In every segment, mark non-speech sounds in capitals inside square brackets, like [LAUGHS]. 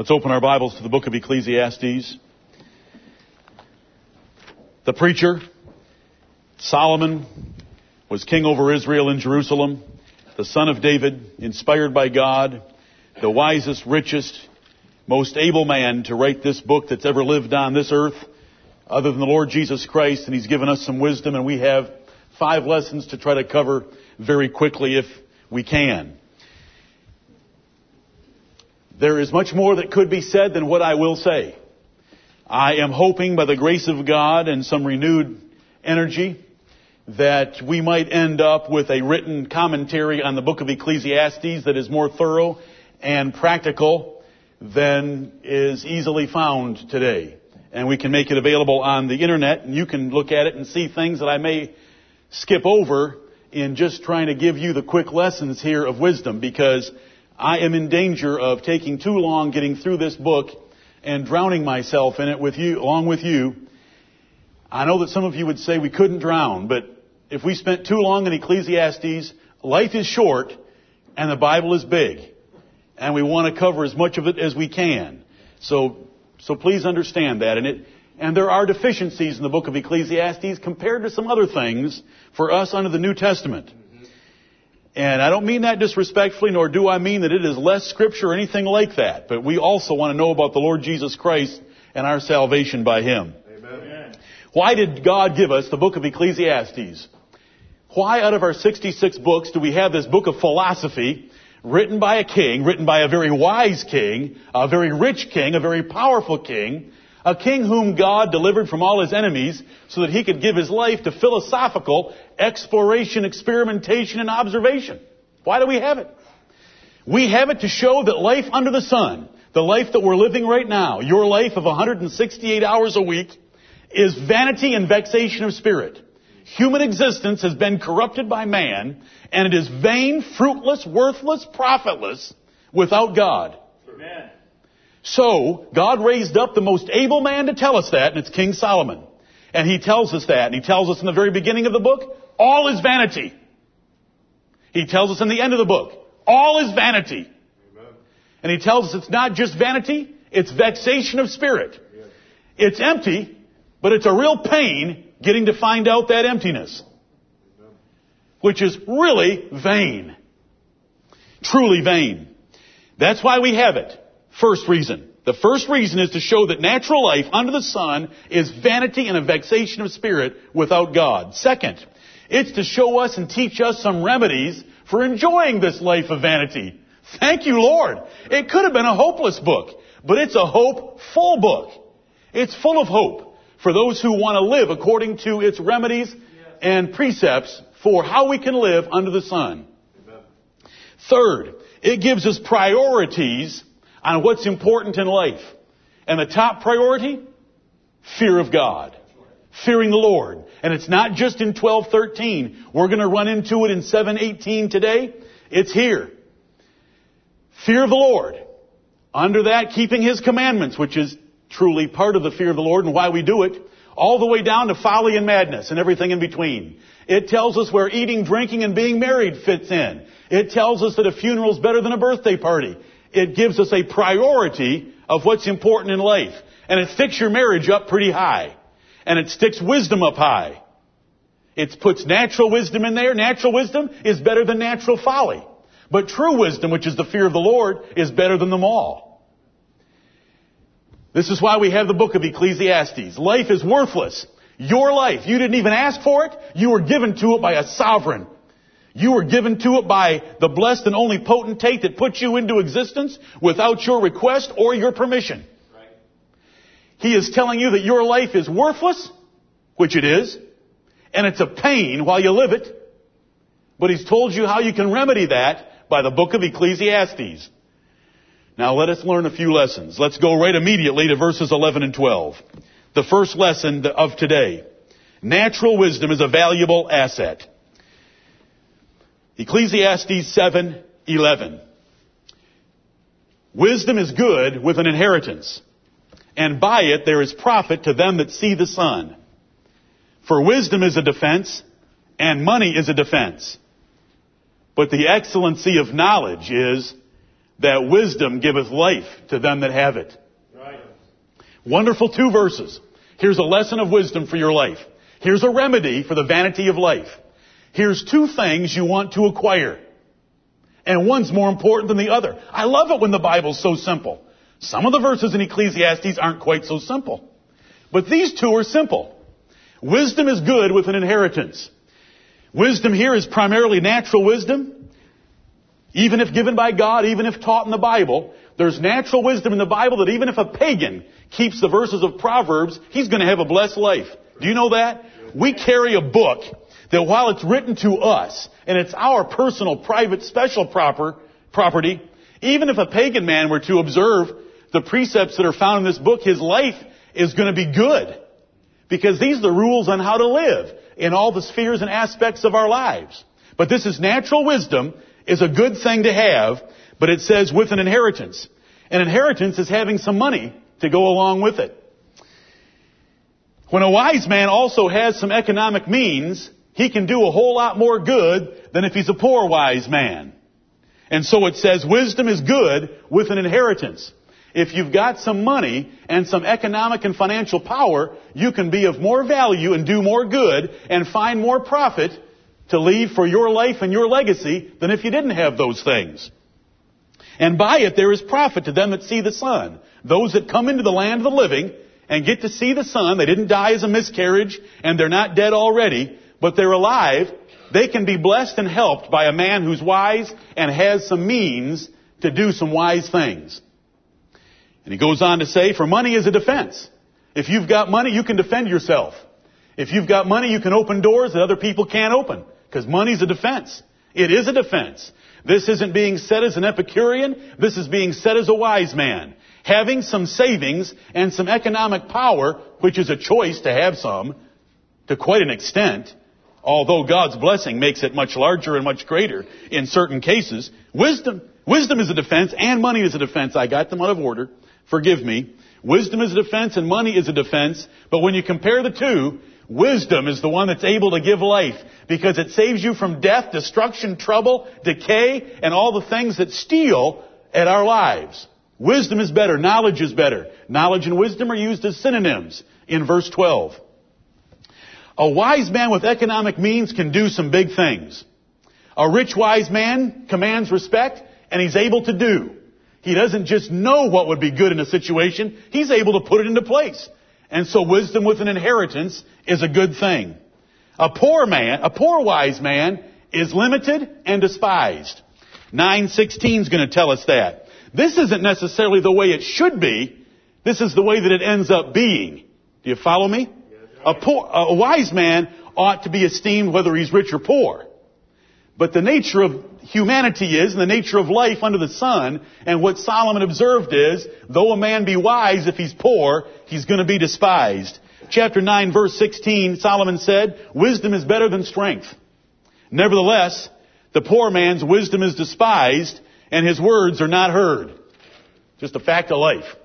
Let's open our Bibles to the book of Ecclesiastes. The preacher, Solomon, was king over Israel in Jerusalem, the son of David, inspired by God, the wisest, richest, most able man to write this book that's ever lived on this earth, other than the Lord Jesus Christ, and he's given us some wisdom, and we have five lessons to try to cover very quickly if we can. There is much more that could be said than what I will say. I am hoping by the grace of God and some renewed energy that we might end up with a written commentary on the book of Ecclesiastes that is more thorough and practical than is easily found today. And we can make it available on the internet and you can look at it and see things that I may skip over in just trying to give you the quick lessons here of wisdom because I am in danger of taking too long getting through this book and drowning myself in it with you, along with you. I know that some of you would say we couldn't drown, but if we spent too long in Ecclesiastes, life is short and the Bible is big. And we want to cover as much of it as we can. So, so please understand that. And it, and there are deficiencies in the book of Ecclesiastes compared to some other things for us under the New Testament. And I don't mean that disrespectfully, nor do I mean that it is less scripture or anything like that. But we also want to know about the Lord Jesus Christ and our salvation by Him. Amen. Why did God give us the book of Ecclesiastes? Why out of our 66 books do we have this book of philosophy written by a king, written by a very wise king, a very rich king, a very powerful king, a king whom God delivered from all his enemies so that he could give his life to philosophical exploration, experimentation, and observation. Why do we have it? We have it to show that life under the sun, the life that we're living right now, your life of 168 hours a week, is vanity and vexation of spirit. Human existence has been corrupted by man, and it is vain, fruitless, worthless, profitless without God. Amen. So, God raised up the most able man to tell us that, and it's King Solomon. And he tells us that, and he tells us in the very beginning of the book, all is vanity. He tells us in the end of the book, all is vanity. Amen. And he tells us it's not just vanity, it's vexation of spirit. Yes. It's empty, but it's a real pain getting to find out that emptiness. Amen. Which is really vain. Truly vain. That's why we have it. First reason. The first reason is to show that natural life under the sun is vanity and a vexation of spirit without God. Second, it's to show us and teach us some remedies for enjoying this life of vanity. Thank you, Lord. It could have been a hopeless book, but it's a hopeful book. It's full of hope for those who want to live according to its remedies and precepts for how we can live under the sun. Third, it gives us priorities on what's important in life. And the top priority? Fear of God. Fearing the Lord. And it's not just in 1213. We're going to run into it in 718 today. It's here. Fear of the Lord. Under that, keeping His commandments, which is truly part of the fear of the Lord and why we do it, all the way down to folly and madness and everything in between. It tells us where eating, drinking, and being married fits in. It tells us that a funeral is better than a birthday party. It gives us a priority of what's important in life. And it sticks your marriage up pretty high. And it sticks wisdom up high. It puts natural wisdom in there. Natural wisdom is better than natural folly. But true wisdom, which is the fear of the Lord, is better than them all. This is why we have the book of Ecclesiastes. Life is worthless. Your life, you didn't even ask for it. You were given to it by a sovereign you were given to it by the blessed and only potentate that put you into existence without your request or your permission. Right. He is telling you that your life is worthless, which it is, and it's a pain while you live it. But he's told you how you can remedy that by the book of Ecclesiastes. Now let us learn a few lessons. Let's go right immediately to verses 11 and 12. The first lesson of today. Natural wisdom is a valuable asset. Ecclesiastes 7:11. Wisdom is good with an inheritance, and by it there is profit to them that see the sun. For wisdom is a defense, and money is a defense. But the excellency of knowledge is that wisdom giveth life to them that have it. Right. Wonderful two verses. Here's a lesson of wisdom for your life. Here's a remedy for the vanity of life. Here's two things you want to acquire. And one's more important than the other. I love it when the Bible's so simple. Some of the verses in Ecclesiastes aren't quite so simple. But these two are simple. Wisdom is good with an inheritance. Wisdom here is primarily natural wisdom. Even if given by God, even if taught in the Bible, there's natural wisdom in the Bible that even if a pagan keeps the verses of Proverbs, he's going to have a blessed life. Do you know that? We carry a book that while it's written to us, and it's our personal, private, special proper, property, even if a pagan man were to observe the precepts that are found in this book, his life is going to be good. Because these are the rules on how to live in all the spheres and aspects of our lives. But this is natural wisdom is a good thing to have, but it says with an inheritance. An inheritance is having some money to go along with it. When a wise man also has some economic means, he can do a whole lot more good than if he's a poor wise man. And so it says wisdom is good with an inheritance. If you've got some money and some economic and financial power, you can be of more value and do more good and find more profit to leave for your life and your legacy than if you didn't have those things. And by it there is profit to them that see the sun. Those that come into the land of the living and get to see the sun, they didn't die as a miscarriage and they're not dead already, but they're alive, they can be blessed and helped by a man who's wise and has some means to do some wise things. And he goes on to say, for money is a defense. If you've got money, you can defend yourself. If you've got money, you can open doors that other people can't open. Because money's a defense. It is a defense. This isn't being said as an Epicurean. This is being said as a wise man. Having some savings and some economic power, which is a choice to have some, to quite an extent, although God's blessing makes it much larger and much greater in certain cases, wisdom, wisdom is a defense and money is a defense. I got them out of order. Forgive me. Wisdom is a defense and money is a defense. But when you compare the two, wisdom is the one that's able to give life because it saves you from death, destruction, trouble, decay, and all the things that steal at our lives. Wisdom is better. Knowledge is better. Knowledge and wisdom are used as synonyms in verse 12. A wise man with economic means can do some big things. A rich wise man commands respect and he's able to do. He doesn't just know what would be good in a situation, he's able to put it into place. And so wisdom with an inheritance is a good thing. A poor man, a poor wise man is limited and despised. 916 is going to tell us that. This isn't necessarily the way it should be. This is the way that it ends up being. Do you follow me? A poor, a wise man ought to be esteemed whether he's rich or poor. But the nature of humanity is, and the nature of life under the sun, and what Solomon observed is, though a man be wise, if he's poor, he's going to be despised. Chapter 9 verse 16, Solomon said, wisdom is better than strength. Nevertheless, the poor man's wisdom is despised, and his words are not heard. Just a fact of life.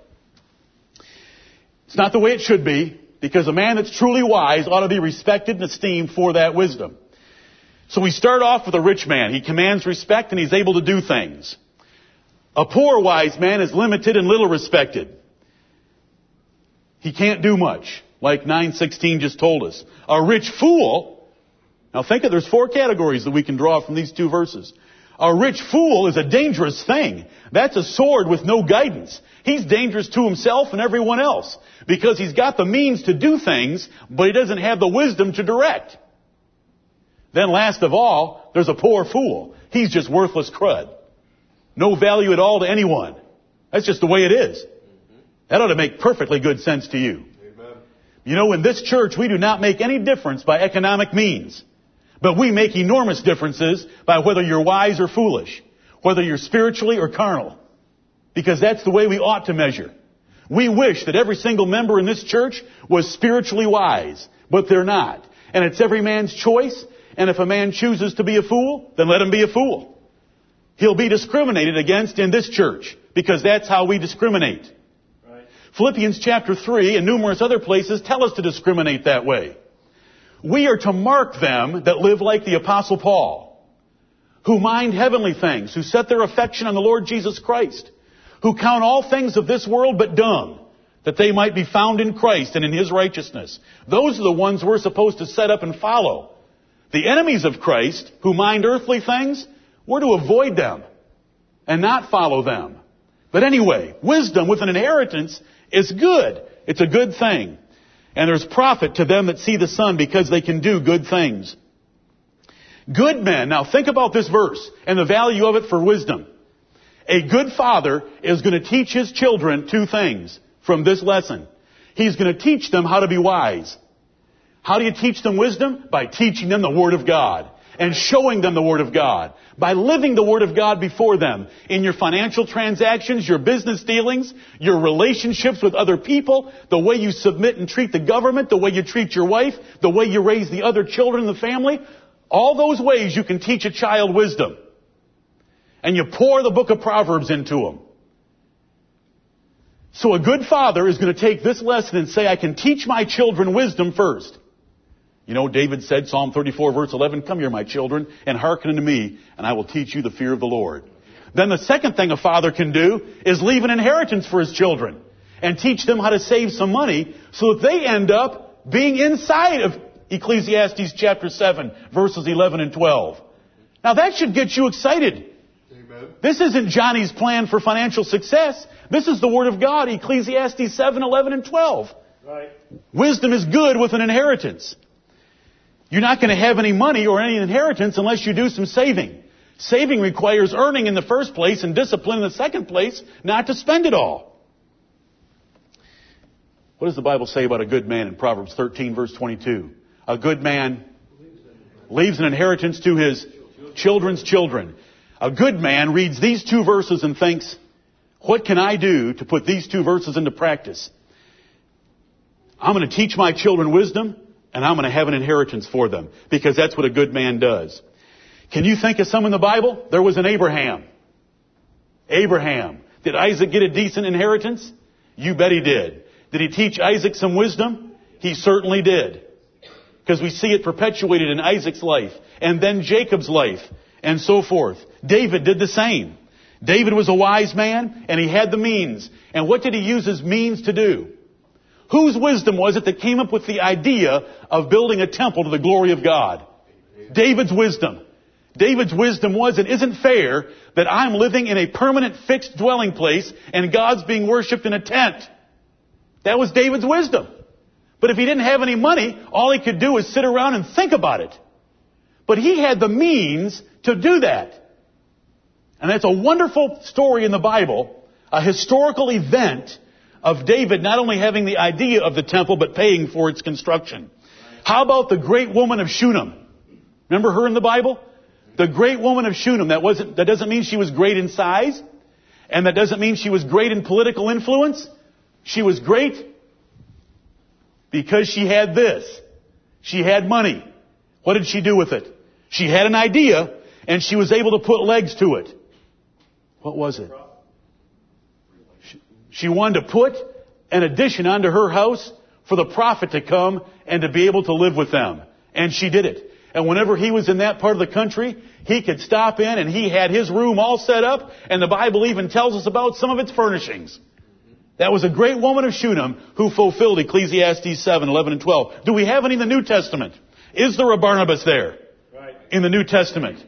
It's not the way it should be, because a man that's truly wise ought to be respected and esteemed for that wisdom. So we start off with a rich man. He commands respect and he's able to do things. A poor wise man is limited and little respected. He can't do much, like 916 just told us. A rich fool, now think of there's four categories that we can draw from these two verses. A rich fool is a dangerous thing. That's a sword with no guidance. He's dangerous to himself and everyone else because he's got the means to do things, but he doesn't have the wisdom to direct. Then last of all, there's a poor fool. He's just worthless crud. No value at all to anyone. That's just the way it is. That ought to make perfectly good sense to you. Amen. You know, in this church, we do not make any difference by economic means. But we make enormous differences by whether you're wise or foolish. Whether you're spiritually or carnal. Because that's the way we ought to measure. We wish that every single member in this church was spiritually wise. But they're not. And it's every man's choice and if a man chooses to be a fool, then let him be a fool. He'll be discriminated against in this church because that's how we discriminate. Right. Philippians chapter 3 and numerous other places tell us to discriminate that way. We are to mark them that live like the apostle Paul. who mind heavenly things, who set their affection on the Lord Jesus Christ, who count all things of this world but dung, that they might be found in Christ and in His righteousness. Those are the ones we're supposed to set up and follow. The enemies of Christ, who mind earthly things, we're to avoid them and not follow them. But anyway, wisdom with an inheritance is good. It's a good thing. And there's profit to them that see the sun because they can do good things. Good men, now think about this verse and the value of it for wisdom. A good father is going to teach his children two things from this lesson. He's going to teach them how to be wise. How do you teach them wisdom? By teaching them the Word of God and showing them the Word of God. By living the Word of God before them in your financial transactions, your business dealings, your relationships with other people, the way you submit and treat the government, the way you treat your wife, the way you raise the other children in the family. All those ways you can teach a child wisdom. And you pour the book of Proverbs into them. So a good father is going to take this lesson and say, I can teach my children wisdom first. You know, David said, Psalm 34 verse 11, Come here, my children, and hearken unto me, and I will teach you the fear of the Lord. Then the second thing a father can do is leave an inheritance for his children and teach them how to save some money so that they end up being inside of Ecclesiastes chapter 7 verses 11 and 12. Now that should get you excited. Amen. This isn't Johnny's plan for financial success. This is the Word of God, Ecclesiastes 7, 11 and 12. Right. Wisdom is good with an inheritance. You're not going to have any money or any inheritance unless you do some saving. Saving requires earning in the first place and discipline in the second place, not to spend it all. What does the Bible say about a good man in Proverbs 13 verse 22? A good man leaves an inheritance to his children's children. A good man reads these two verses and thinks, what can I do to put these two verses into practice? I'm going to teach my children wisdom and I'm going to have an inheritance for them because that's what a good man does. Can you think of some in the Bible? There was an Abraham. Abraham. Did Isaac get a decent inheritance? You bet he did. Did he teach Isaac some wisdom? He certainly did. Because we see it perpetuated in Isaac's life and then Jacob's life and so forth. David did the same. David was a wise man and he had the means. And what did he use his means to do? Whose wisdom was it that came up with the idea of building a temple to the glory of God? David's wisdom. David's wisdom was it isn't fair that I'm living in a permanent fixed dwelling place and God's being worshipped in a tent. That was David's wisdom. But if he didn't have any money, all he could do was sit around and think about it. But he had the means to do that. And that's a wonderful story in the Bible, a historical event of David not only having the idea of the temple, but paying for its construction. How about the great woman of Shunem? Remember her in the Bible? The great woman of Shunem. That wasn't, that doesn't mean she was great in size. And that doesn't mean she was great in political influence. She was great because she had this. She had money. What did she do with it? She had an idea and she was able to put legs to it. What was it? She wanted to put an addition onto her house for the prophet to come and to be able to live with them. And she did it. And whenever he was in that part of the country, he could stop in and he had his room all set up and the Bible even tells us about some of its furnishings. That was a great woman of Shunem who fulfilled Ecclesiastes 7, 11, and 12. Do we have any in the New Testament? Is there a Barnabas there? Right. In the New Testament.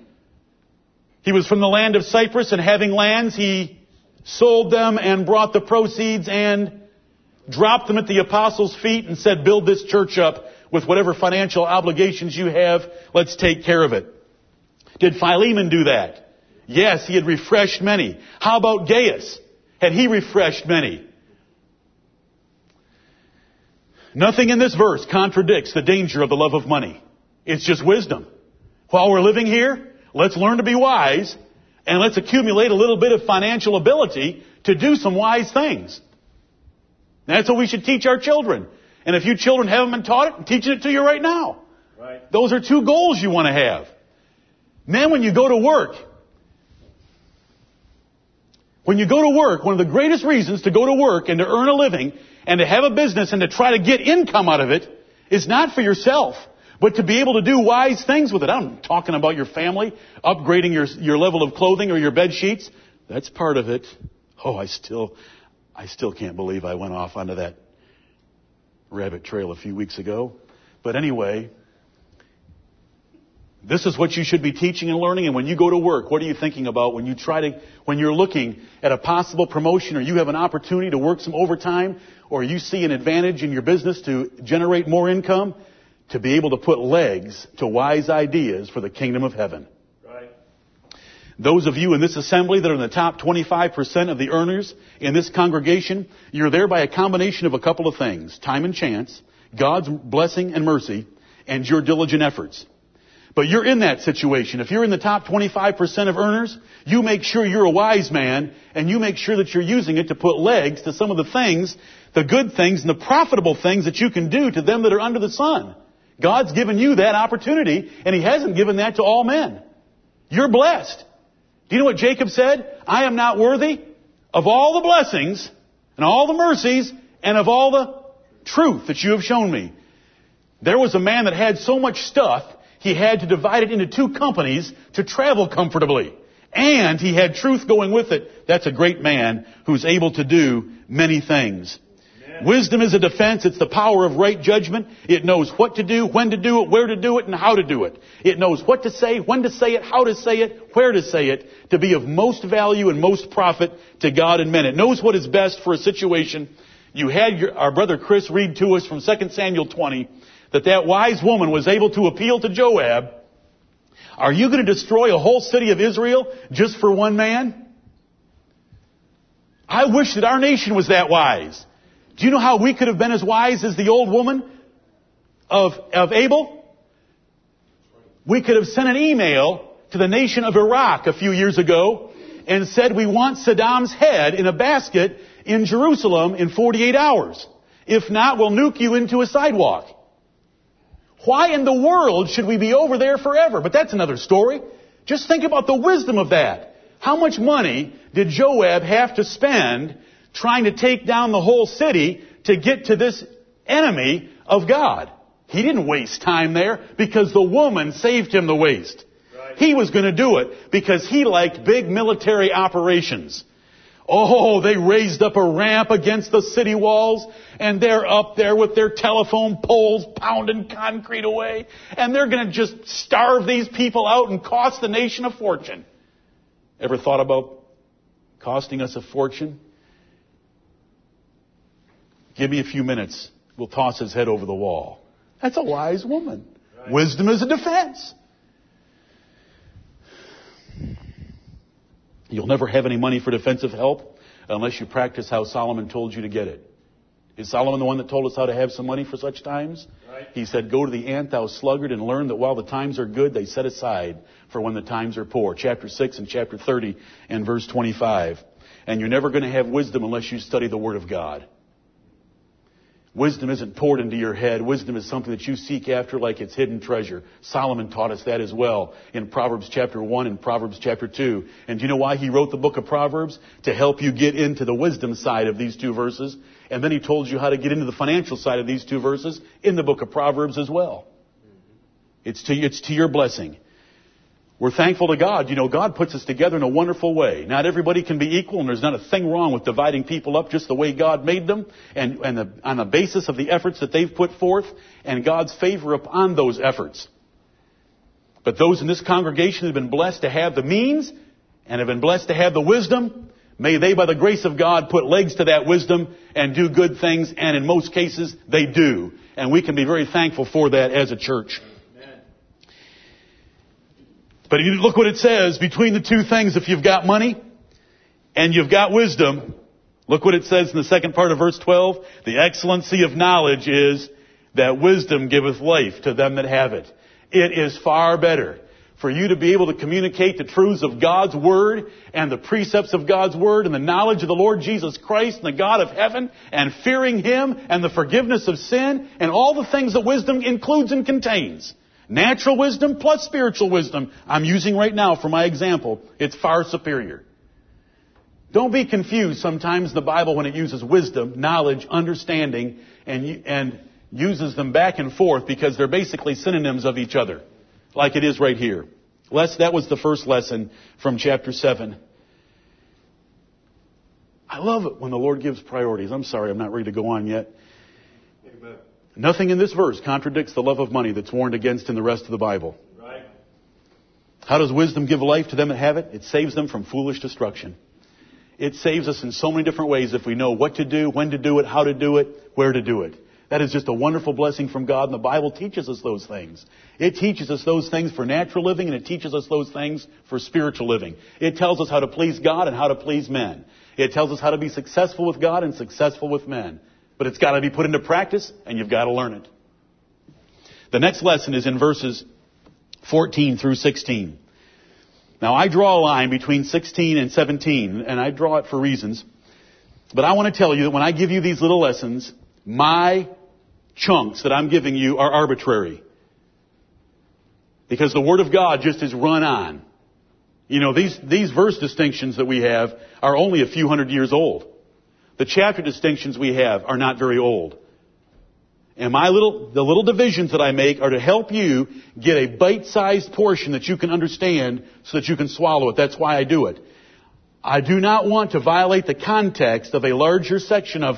He was from the land of Cyprus and having lands, he sold them and brought the proceeds and dropped them at the apostles' feet and said, build this church up with whatever financial obligations you have. Let's take care of it. Did Philemon do that? Yes, he had refreshed many. How about Gaius? Had he refreshed many? Nothing in this verse contradicts the danger of the love of money. It's just wisdom. While we're living here, let's learn to be wise and let's accumulate a little bit of financial ability to do some wise things. That's what we should teach our children. And if you children haven't been taught it, I'm teaching it to you right now. Right. Those are two goals you want to have. Then when you go to work, when you go to work, one of the greatest reasons to go to work and to earn a living and to have a business and to try to get income out of it is not for yourself, But to be able to do wise things with it, I'm talking about your family, upgrading your, your level of clothing or your bed sheets. That's part of it. Oh, I still, I still can't believe I went off onto that rabbit trail a few weeks ago. But anyway, this is what you should be teaching and learning. And when you go to work, what are you thinking about when you try to, when you're looking at a possible promotion or you have an opportunity to work some overtime or you see an advantage in your business to generate more income? To be able to put legs to wise ideas for the kingdom of heaven. Right. Those of you in this assembly that are in the top 25% of the earners in this congregation, you're there by a combination of a couple of things. Time and chance, God's blessing and mercy, and your diligent efforts. But you're in that situation. If you're in the top 25% of earners, you make sure you're a wise man and you make sure that you're using it to put legs to some of the things, the good things and the profitable things that you can do to them that are under the sun. God's given you that opportunity and He hasn't given that to all men. You're blessed. Do you know what Jacob said? I am not worthy of all the blessings and all the mercies and of all the truth that you have shown me. There was a man that had so much stuff he had to divide it into two companies to travel comfortably. And he had truth going with it. That's a great man who's able to do many things. Wisdom is a defense. It's the power of right judgment. It knows what to do, when to do it, where to do it, and how to do it. It knows what to say, when to say it, how to say it, where to say it, to be of most value and most profit to God and men. It knows what is best for a situation. You had your, our brother Chris read to us from 2 Samuel 20 that that wise woman was able to appeal to Joab, are you going to destroy a whole city of Israel just for one man? I wish that our nation was that wise. Do you know how we could have been as wise as the old woman of, of Abel? We could have sent an email to the nation of Iraq a few years ago and said we want Saddam's head in a basket in Jerusalem in 48 hours. If not, we'll nuke you into a sidewalk. Why in the world should we be over there forever? But that's another story. Just think about the wisdom of that. How much money did Joab have to spend trying to take down the whole city to get to this enemy of God? He didn't waste time there because the woman saved him the waste. Right. He was going to do it because he liked big military operations. Oh, they raised up a ramp against the city walls and they're up there with their telephone poles pounding concrete away and they're going to just starve these people out and cost the nation a fortune. Ever thought about costing us a fortune? Give me a few minutes. We'll toss his head over the wall. That's a wise woman. Right. Wisdom is a defense. You'll never have any money for defensive help unless you practice how Solomon told you to get it. Is Solomon the one that told us how to have some money for such times? Right. He said, Go to the ant, thou sluggard, and learn that while the times are good, they set aside for when the times are poor. Chapter 6 and chapter 30 and verse 25. And you're never going to have wisdom unless you study the Word of God. Wisdom isn't poured into your head. Wisdom is something that you seek after like it's hidden treasure. Solomon taught us that as well in Proverbs chapter 1 and Proverbs chapter 2. And do you know why he wrote the book of Proverbs? To help you get into the wisdom side of these two verses. And then he told you how to get into the financial side of these two verses in the book of Proverbs as well. It's to, it's to your blessing. We're thankful to God. You know, God puts us together in a wonderful way. Not everybody can be equal, and there's not a thing wrong with dividing people up just the way God made them, and, and the, on the basis of the efforts that they've put forth, and God's favor upon those efforts. But those in this congregation have been blessed to have the means, and have been blessed to have the wisdom. May they, by the grace of God, put legs to that wisdom and do good things, and in most cases, they do. And we can be very thankful for that as a church. But you look what it says between the two things. If you've got money and you've got wisdom, look what it says in the second part of verse 12. The excellency of knowledge is that wisdom giveth life to them that have it. It is far better for you to be able to communicate the truths of God's Word and the precepts of God's Word and the knowledge of the Lord Jesus Christ and the God of heaven and fearing Him and the forgiveness of sin and all the things that wisdom includes and contains. Natural wisdom plus spiritual wisdom, I'm using right now for my example, it's far superior. Don't be confused sometimes the Bible when it uses wisdom, knowledge, understanding, and, and uses them back and forth because they're basically synonyms of each other, like it is right here. That was the first lesson from chapter 7. I love it when the Lord gives priorities. I'm sorry, I'm not ready to go on yet. Nothing in this verse contradicts the love of money that's warned against in the rest of the Bible. Right. How does wisdom give life to them that have it? It saves them from foolish destruction. It saves us in so many different ways if we know what to do, when to do it, how to do it, where to do it. That is just a wonderful blessing from God, and the Bible teaches us those things. It teaches us those things for natural living, and it teaches us those things for spiritual living. It tells us how to please God and how to please men. It tells us how to be successful with God and successful with men. But it's got to be put into practice, and you've got to learn it. The next lesson is in verses 14 through 16. Now, I draw a line between 16 and 17, and I draw it for reasons. But I want to tell you that when I give you these little lessons, my chunks that I'm giving you are arbitrary. Because the Word of God just is run on. You know, these, these verse distinctions that we have are only a few hundred years old. The chapter distinctions we have are not very old. And my little, the little divisions that I make are to help you get a bite-sized portion that you can understand so that you can swallow it. That's why I do it. I do not want to violate the context of a larger section of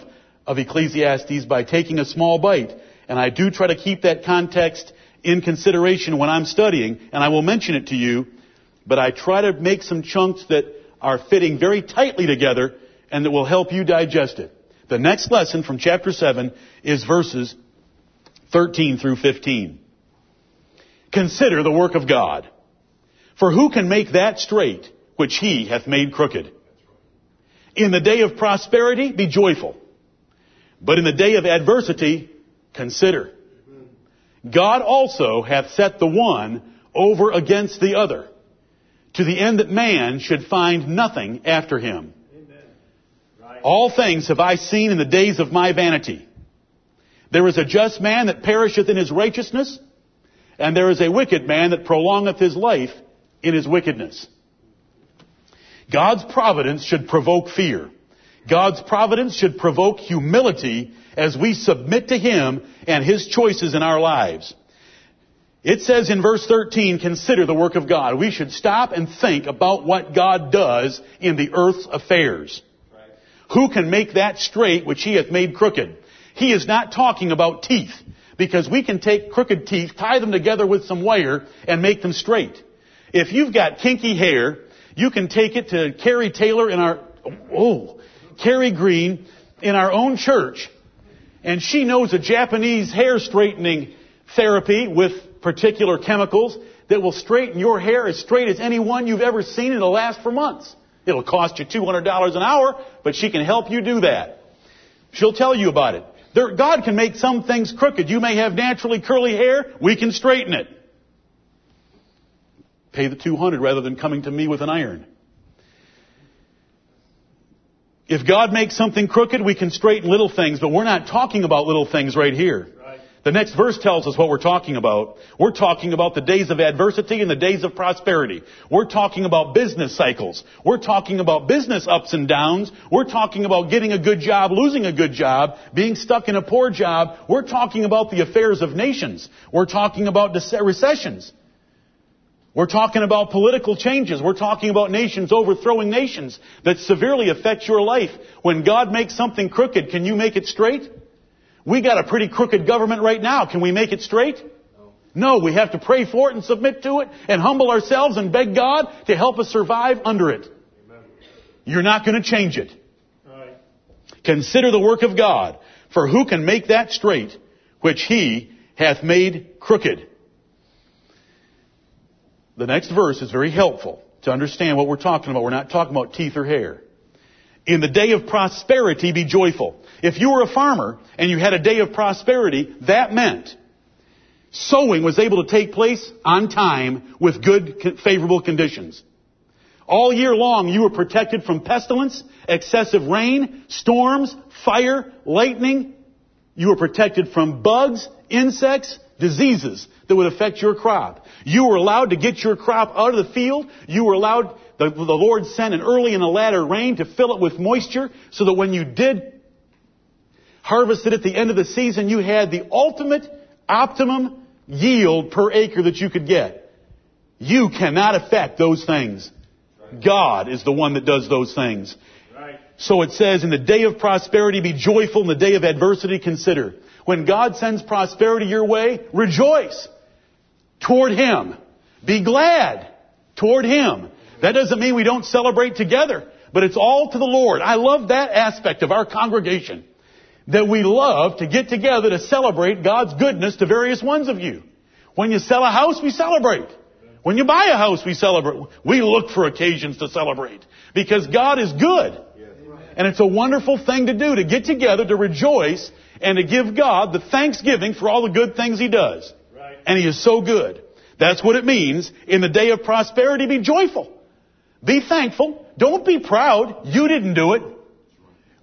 of Ecclesiastes by taking a small bite. And I do try to keep that context in consideration when I'm studying, and I will mention it to you, but I try to make some chunks that are fitting very tightly together and that will help you digest it. The next lesson from chapter 7 is verses 13 through 15. Consider the work of God. For who can make that straight which he hath made crooked? In the day of prosperity, be joyful. But in the day of adversity, consider. God also hath set the one over against the other, to the end that man should find nothing after him. All things have I seen in the days of my vanity. There is a just man that perisheth in his righteousness, and there is a wicked man that prolongeth his life in his wickedness. God's providence should provoke fear. God's providence should provoke humility as we submit to Him and His choices in our lives. It says in verse 13, consider the work of God. We should stop and think about what God does in the earth's affairs. Who can make that straight which He hath made crooked? He is not talking about teeth, because we can take crooked teeth, tie them together with some wire, and make them straight. If you've got kinky hair, you can take it to Carrie Taylor in our, oh, Carrie Green in our own church, and she knows a Japanese hair straightening therapy with particular chemicals that will straighten your hair as straight as any one you've ever seen and it'll last for months. It'll cost you $200 an hour, but she can help you do that. She'll tell you about it. There, God can make some things crooked. You may have naturally curly hair. We can straighten it. Pay the 200 rather than coming to me with an iron. If God makes something crooked, we can straighten little things, but we're not talking about little things right here. The next verse tells us what we're talking about. We're talking about the days of adversity and the days of prosperity. We're talking about business cycles. We're talking about business ups and downs. We're talking about getting a good job, losing a good job, being stuck in a poor job. We're talking about the affairs of nations. We're talking about recessions. We're talking about political changes. We're talking about nations overthrowing nations that severely affect your life. When God makes something crooked, can you make it straight? We got a pretty crooked government right now. Can we make it straight? No, we have to pray for it and submit to it and humble ourselves and beg God to help us survive under it. Amen. You're not going to change it. Right. Consider the work of God, for who can make that straight which he hath made crooked? The next verse is very helpful to understand what we're talking about. We're not talking about teeth or hair. In the day of prosperity, be joyful. If you were a farmer and you had a day of prosperity, that meant sowing was able to take place on time with good, favorable conditions. All year long, you were protected from pestilence, excessive rain, storms, fire, lightning. You were protected from bugs, insects, diseases that would affect your crop. You were allowed to get your crop out of the field. You were allowed, the, the Lord sent an early and a latter rain to fill it with moisture so that when you did harvested at the end of the season, you had the ultimate optimum yield per acre that you could get. You cannot affect those things. God is the one that does those things. So it says, in the day of prosperity, be joyful. In the day of adversity, consider. When God sends prosperity your way, rejoice toward Him. Be glad toward Him. That doesn't mean we don't celebrate together, but it's all to the Lord. I love that aspect of our congregation. That we love to get together to celebrate God's goodness to various ones of you. When you sell a house, we celebrate. When you buy a house, we celebrate. We look for occasions to celebrate. Because God is good. And it's a wonderful thing to do, to get together, to rejoice, and to give God the thanksgiving for all the good things He does. And He is so good. That's what it means. In the day of prosperity, be joyful. Be thankful. Don't be proud. You didn't do it.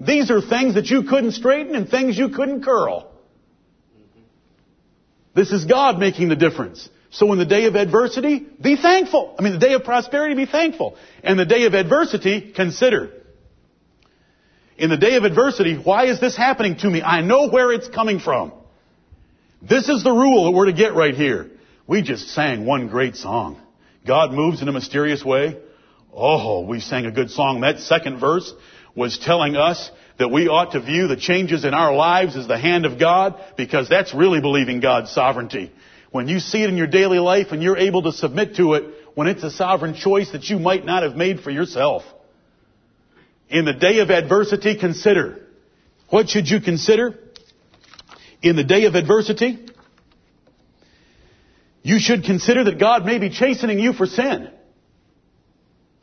These are things that you couldn't straighten and things you couldn't curl. This is God making the difference. So in the day of adversity, be thankful. I mean, the day of prosperity, be thankful. And the day of adversity, consider. In the day of adversity, why is this happening to me? I know where it's coming from. This is the rule that we're to get right here. We just sang one great song. God moves in a mysterious way. Oh, we sang a good song. That second verse was telling us that we ought to view the changes in our lives as the hand of God because that's really believing God's sovereignty. When you see it in your daily life and you're able to submit to it when it's a sovereign choice that you might not have made for yourself. In the day of adversity, consider. What should you consider? In the day of adversity, you should consider that God may be chastening you for sin.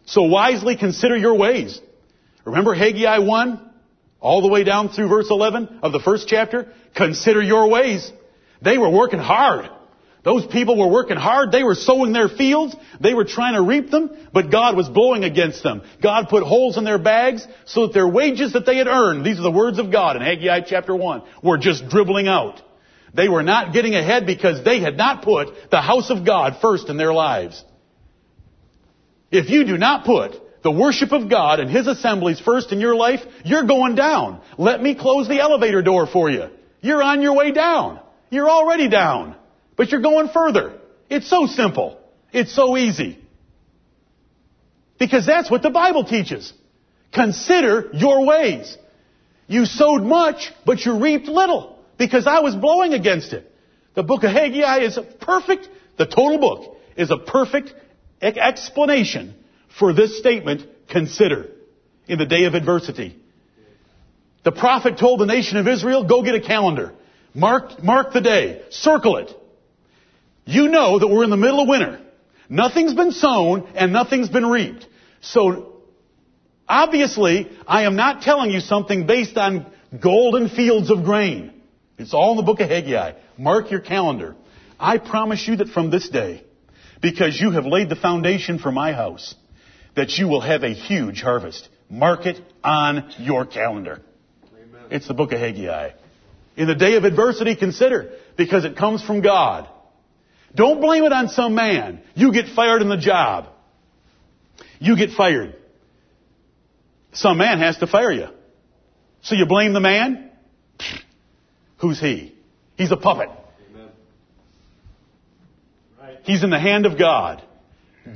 So wisely consider your ways. Remember Haggai 1? All the way down through verse 11 of the first chapter? Consider your ways. They were working hard. Those people were working hard. They were sowing their fields. They were trying to reap them, but God was blowing against them. God put holes in their bags so that their wages that they had earned, these are the words of God in Haggai chapter 1, were just dribbling out. They were not getting ahead because they had not put the house of God first in their lives. If you do not put the worship of God and His assemblies first in your life, you're going down. Let me close the elevator door for you. You're on your way down. You're already down. But you're going further. It's so simple. It's so easy. Because that's what the Bible teaches. Consider your ways. You sowed much, but you reaped little. Because I was blowing against it. The book of Haggai is perfect, the total book is a perfect explanation for this statement, consider, in the day of adversity. The prophet told the nation of Israel, go get a calendar. Mark, mark the day. Circle it. You know that we're in the middle of winter. Nothing's been sown and nothing's been reaped. So, obviously, I am not telling you something based on golden fields of grain. It's all in the book of Haggai. Mark your calendar. I promise you that from this day, because you have laid the foundation for my house, that you will have a huge harvest. Mark it on your calendar. Amen. It's the book of Haggai. In the day of adversity, consider, because it comes from God. Don't blame it on some man. You get fired in the job. You get fired. Some man has to fire you. So you blame the man? Who's he? He's a puppet. Amen. Right. He's in the hand of God.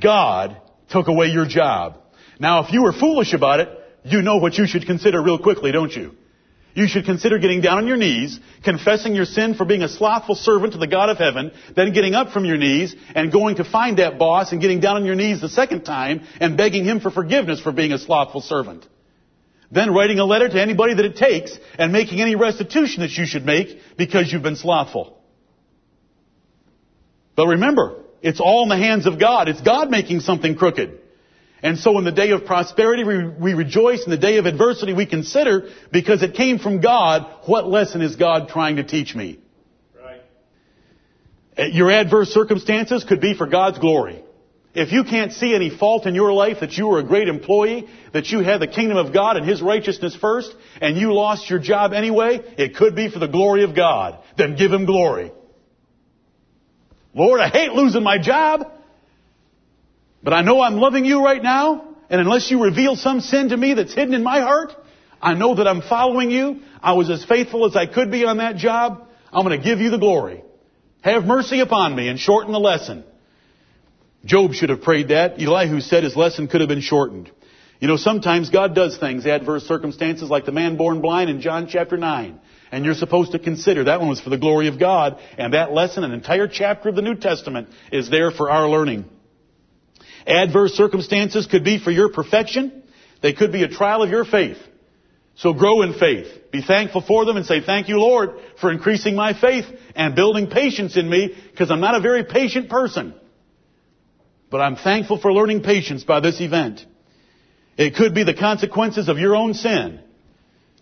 God took away your job. Now, if you were foolish about it, you know what you should consider real quickly, don't you? You should consider getting down on your knees, confessing your sin for being a slothful servant to the God of heaven, then getting up from your knees and going to find that boss and getting down on your knees the second time and begging him for forgiveness for being a slothful servant. Then writing a letter to anybody that it takes and making any restitution that you should make because you've been slothful. But remember, it's all in the hands of God. It's God making something crooked. And so in the day of prosperity, we, we, rejoice. In the day of adversity, we consider, because it came from God, what lesson is God trying to teach me? Right. Uh, Your adverse circumstances could be for God's glory. If you can't see any fault in your life that you were a great employee, that you had the kingdom of God and His righteousness first, and you lost your job anyway, it could be for the glory of God. Then give Him glory. Lord, I hate losing my job. But I know I'm loving you right now, and unless you reveal some sin to me that's hidden in my heart, I know that I'm following you. I was as faithful as I could be on that job. I'm going to give you the glory. Have mercy upon me and shorten the lesson. Job should have prayed that. Elihu said his lesson could have been shortened. You know, sometimes God does things, adverse circumstances, like the man born blind in John chapter 9. And you're supposed to consider that one was for the glory of God. And that lesson, an entire chapter of the New Testament, is there for our learning. Adverse circumstances could be for your perfection. They could be a trial of your faith. So grow in faith. Be thankful for them and say, thank you, Lord, for increasing my faith and building patience in me, because I'm not a very patient person. But I'm thankful for learning patience by this event. It could be the consequences of your own sin.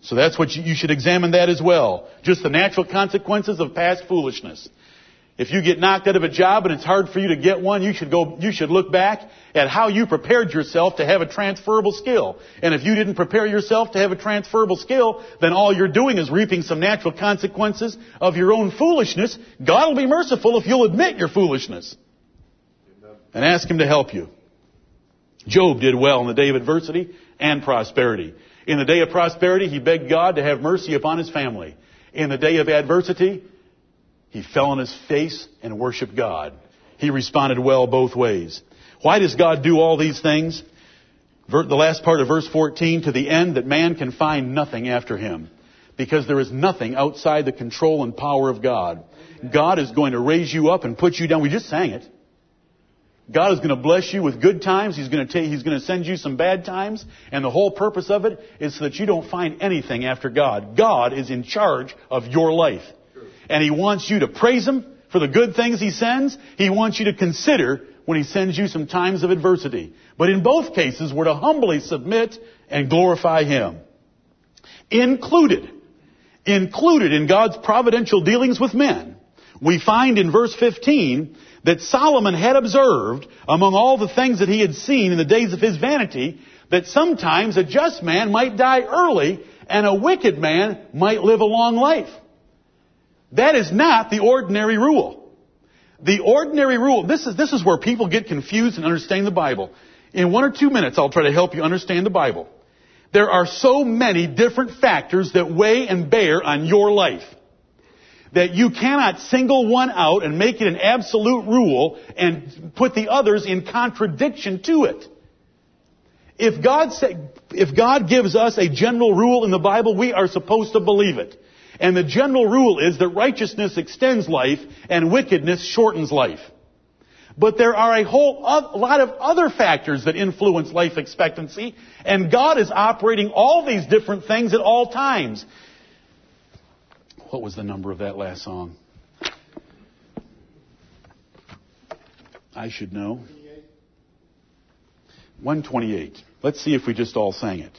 So that's what you, you, should examine that as well. Just the natural consequences of past foolishness. If you get knocked out of a job and it's hard for you to get one, you should go, you should look back at how you prepared yourself to have a transferable skill. And if you didn't prepare yourself to have a transferable skill, then all you're doing is reaping some natural consequences of your own foolishness. God will be merciful if you'll admit your foolishness. And ask Him to help you. Job did well in the day of adversity and prosperity. In the day of prosperity, he begged God to have mercy upon his family. In the day of adversity, he fell on his face and worshiped God. He responded well both ways. Why does God do all these things? The last part of verse 14, to the end that man can find nothing after him. Because there is nothing outside the control and power of God. God is going to raise you up and put you down. We just sang it. God is going to bless you with good times. He's going to He's going to send you some bad times. And the whole purpose of it is so that you don't find anything after God. God is in charge of your life. And He wants you to praise Him for the good things He sends. He wants you to consider when He sends you some times of adversity. But in both cases, we're to humbly submit and glorify Him. Included, included in God's providential dealings with men, we find in verse 15 that Solomon had observed among all the things that he had seen in the days of his vanity that sometimes a just man might die early and a wicked man might live a long life. That is not the ordinary rule. The ordinary rule, this is, this is where people get confused and understand the Bible. In one or two minutes, I'll try to help you understand the Bible. There are so many different factors that weigh and bear on your life that you cannot single one out and make it an absolute rule and put the others in contradiction to it. If God say, if God gives us a general rule in the Bible, we are supposed to believe it. And the general rule is that righteousness extends life and wickedness shortens life. But there are a whole lot of other factors that influence life expectancy, and God is operating all these different things at all times. What was the number of that last song? I should know. 128. Let's see if we just all sang it.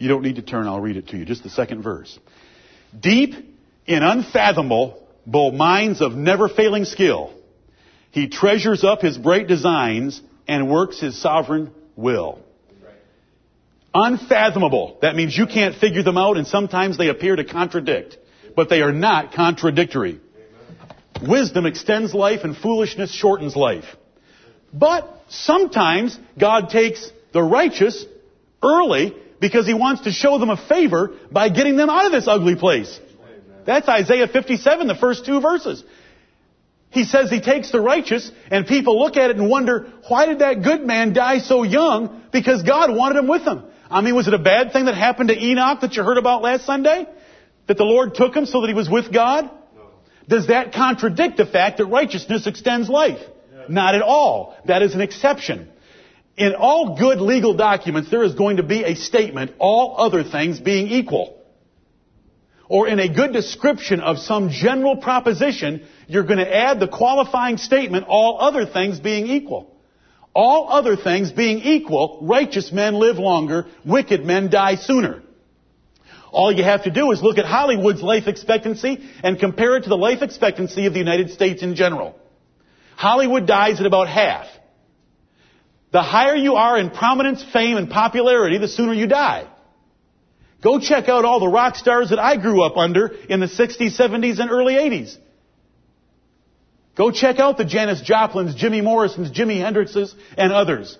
You don't need to turn, I'll read it to you. Just the second verse. Deep in unfathomable bold minds of never failing skill, he treasures up his bright designs and works his sovereign will. Unfathomable. That means you can't figure them out and sometimes they appear to contradict but they are not contradictory. Wisdom extends life and foolishness shortens life. But sometimes God takes the righteous early because he wants to show them a favor by getting them out of this ugly place. That's Isaiah 57, the first two verses. He says he takes the righteous and people look at it and wonder, why did that good man die so young? Because God wanted him with him. I mean, was it a bad thing that happened to Enoch that you heard about last Sunday? That the Lord took him so that he was with God? No. Does that contradict the fact that righteousness extends life? Yeah. Not at all. That is an exception. In all good legal documents, there is going to be a statement, all other things being equal. Or in a good description of some general proposition, you're going to add the qualifying statement, all other things being equal. All other things being equal, righteous men live longer, wicked men die sooner. All you have to do is look at Hollywood's life expectancy and compare it to the life expectancy of the United States in general. Hollywood dies at about half. The higher you are in prominence, fame, and popularity, the sooner you die. Go check out all the rock stars that I grew up under in the 60s, 70s, and early 80s. Go check out the Janis Joplins, Jimmy Morrisons, Jimi Hendrixes, and others.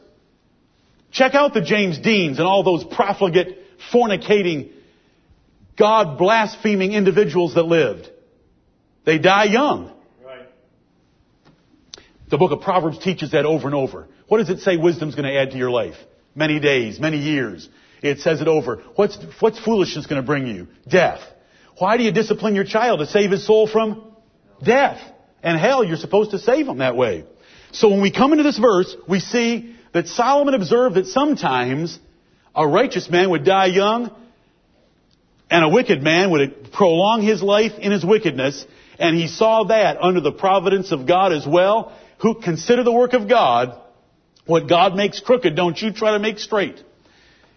Check out the James Deans and all those profligate fornicating, God blaspheming individuals that lived. They die young. Right. The book of Proverbs teaches that over and over. What does it say wisdom's going to add to your life? Many days, many years. It says it over. What's, what's foolishness going to bring you? Death. Why do you discipline your child to save his soul from death? And hell, you're supposed to save him that way. So when we come into this verse, we see that Solomon observed that sometimes a righteous man would die young and a wicked man would prolong his life in his wickedness. And he saw that under the providence of God as well. Who consider the work of God. What God makes crooked, don't you try to make straight.